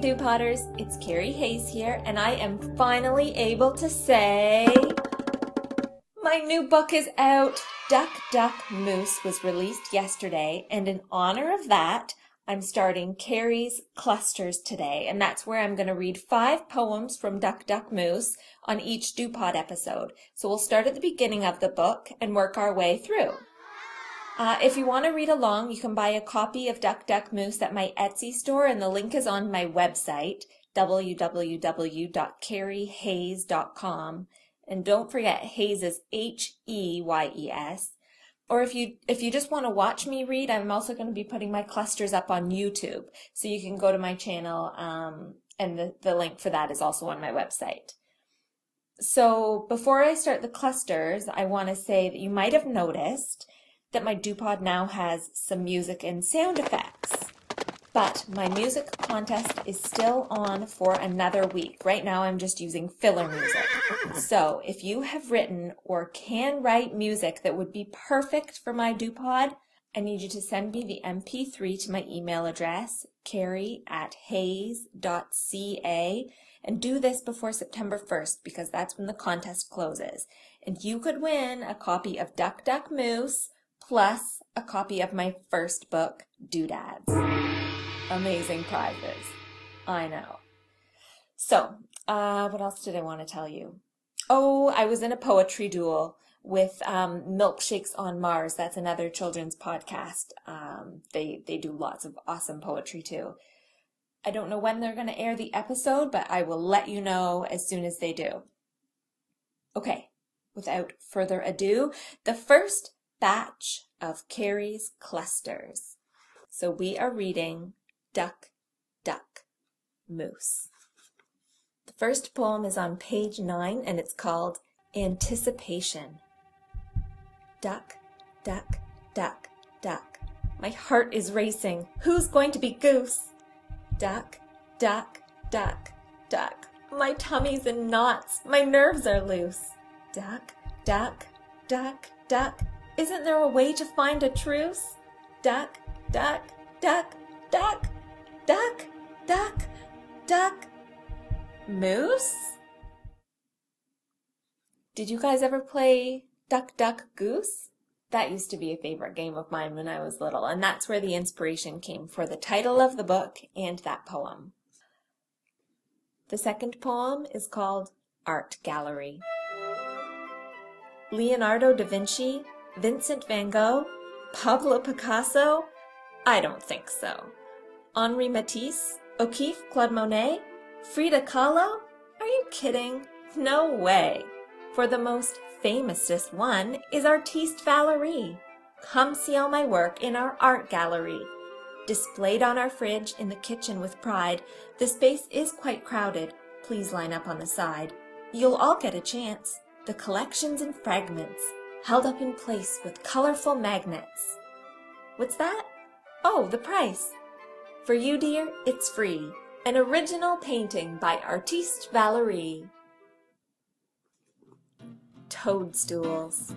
DuPodders, it's Carrie Heyes here, and I am finally able to say my new book is out. Duck Duck Moose was released yesterday, and in honor of that, I'm starting Carrie's Clusters today, and that's where I'm going to read five poems from Duck Duck Moose on each DuPod episode. So we'll start at the beginning of the book and work our way through. Uh, if you want to read along, you can buy a copy of Duck Duck Moose at my Etsy store, and the link is on my website, www.carrieheyes.com. And don't forget, Heyes is H-E-Y-E-S. Or if you if you just want to watch me read, I'm also going to be putting my clusters up on YouTube, so you can go to my channel, um, and the, the link for that is also on my website. So before I start the clusters, I want to say that you might have noticed that my DuPod now has some music and sound effects. But my music contest is still on for another week. Right now I'm just using filler music. So if you have written or can write music that would be perfect for my DuPod, I need you to send me the MP3 to my email address, carrie at heyes.ca, and do this before September 1st because that's when the contest closes. And you could win a copy of Duck Duck Moose, plus a copy of my first book, Doodads. Amazing prizes. I know. So, uh, what else did I want to tell you? Oh, I was in a poetry duel with um, Milkshakes on Mars. That's another children's podcast. Um, they they do lots of awesome poetry too. I don't know when they're going to air the episode, but I will let you know as soon as they do. Okay, without further ado, the first batch of Carrie's clusters. So we are reading Duck, Duck, Moose. The first poem is on page nine and it's called Anticipation. Duck, duck, duck, duck. My heart is racing. Who's going to be goose? Duck, duck, duck, duck. My tummy's in knots. My nerves are loose. Duck, duck, duck, duck. Isn't there a way to find a truce? Duck, duck, duck, duck, duck, duck, duck. Moose? Did you guys ever play Duck, Duck, Goose? That used to be a favorite game of mine when I was little, and that's where the inspiration came for the title of the book and that poem. The second poem is called Art Gallery. Leonardo da Vinci Vincent van Gogh? Pablo Picasso? I don't think so. Henri Matisse? O'Keeffe? Claude Monet? Frida Kahlo? Are you kidding? No way. For the most famousest one is Artiste Valerie. Come see all my work in our art gallery. Displayed on our fridge in the kitchen with pride, the space is quite crowded. Please line up on the side. You'll all get a chance. The collections and fragments held up in place with colorful magnets. What's that? Oh, the price. For you, dear, it's free. An original painting by Artiste Valerie. Toadstools.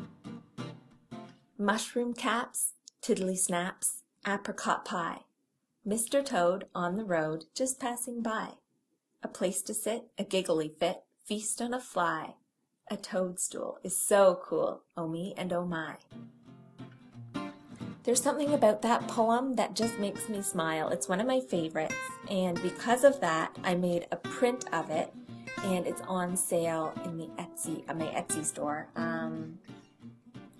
Mushroom caps, tiddly snaps, apricot pie. Mr. Toad on the road just passing by. A place to sit, a giggly fit, feast on a fly. A toadstool is so cool, oh me and oh my. There's something about that poem that just makes me smile. It's one of my favorites, and because of that, I made a print of it, and it's on sale in the Etsy, uh, my Etsy store. Um,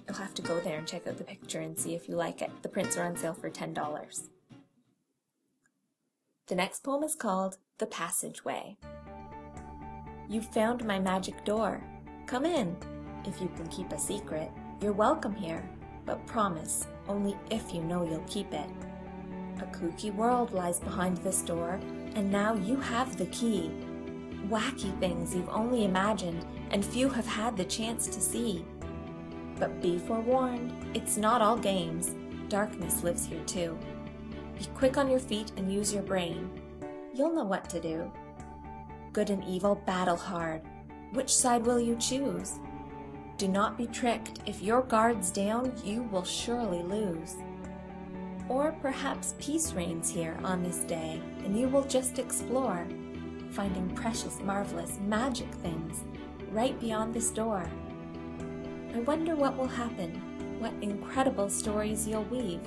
you'll have to go there and check out the picture and see if you like it. The prints are on sale for $10. The next poem is called The Passageway. You found my magic door. Come in. If you can keep a secret, you're welcome here, but promise only if you know you'll keep it. A kooky world lies behind this door, and now you have the key. Wacky things you've only imagined, and few have had the chance to see. But be forewarned, it's not all games. Darkness lives here too. Be quick on your feet and use your brain. You'll know what to do. Good and evil battle hard, which side will you choose? Do not be tricked. If your guard's down, you will surely lose. Or perhaps peace reigns here on this day, and you will just explore, finding precious, marvelous, magic things right beyond this door. I wonder what will happen, what incredible stories you'll weave.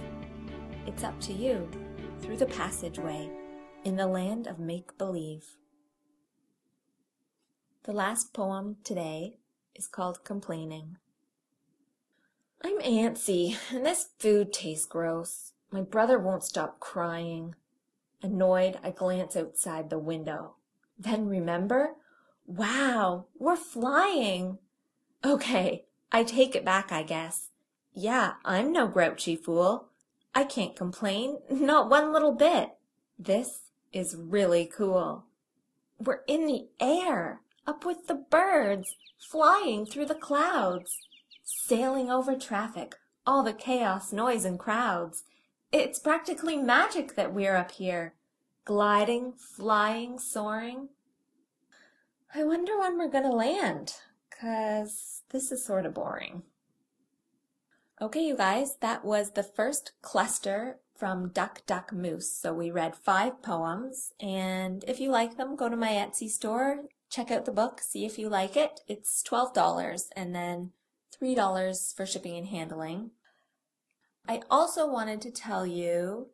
It's up to you, through the passageway, in the land of make believe. The last poem today is called Complaining. I'm antsy, and this food tastes gross. My brother won't stop crying. Annoyed, I glance outside the window. Then remember? Wow, we're flying! Okay, I take it back, I guess. Yeah, I'm no grouchy fool. I can't complain, not one little bit. This is really cool. We're in the air up with the birds, flying through the clouds, sailing over traffic, all the chaos, noise, and crowds. It's practically magic that we're up here, gliding, flying, soaring. I wonder when we're gonna land, cause this is sort of boring. Okay, you guys, that was the first cluster from Duck Duck Moose. So we read five poems, and if you like them, go to my Etsy store, check out the book, see if you like it. It's $12 and then $3 for shipping and handling. I also wanted to tell you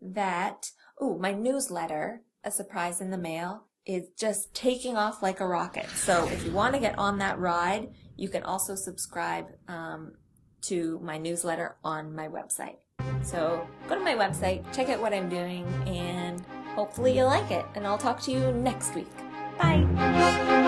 that, oh, my newsletter, A Surprise in the Mail, is just taking off like a rocket. So if you want to get on that ride, you can also subscribe um, to my newsletter on my website. So go to my website, check out what I'm doing, and hopefully you like it. And I'll talk to you next week. Bye.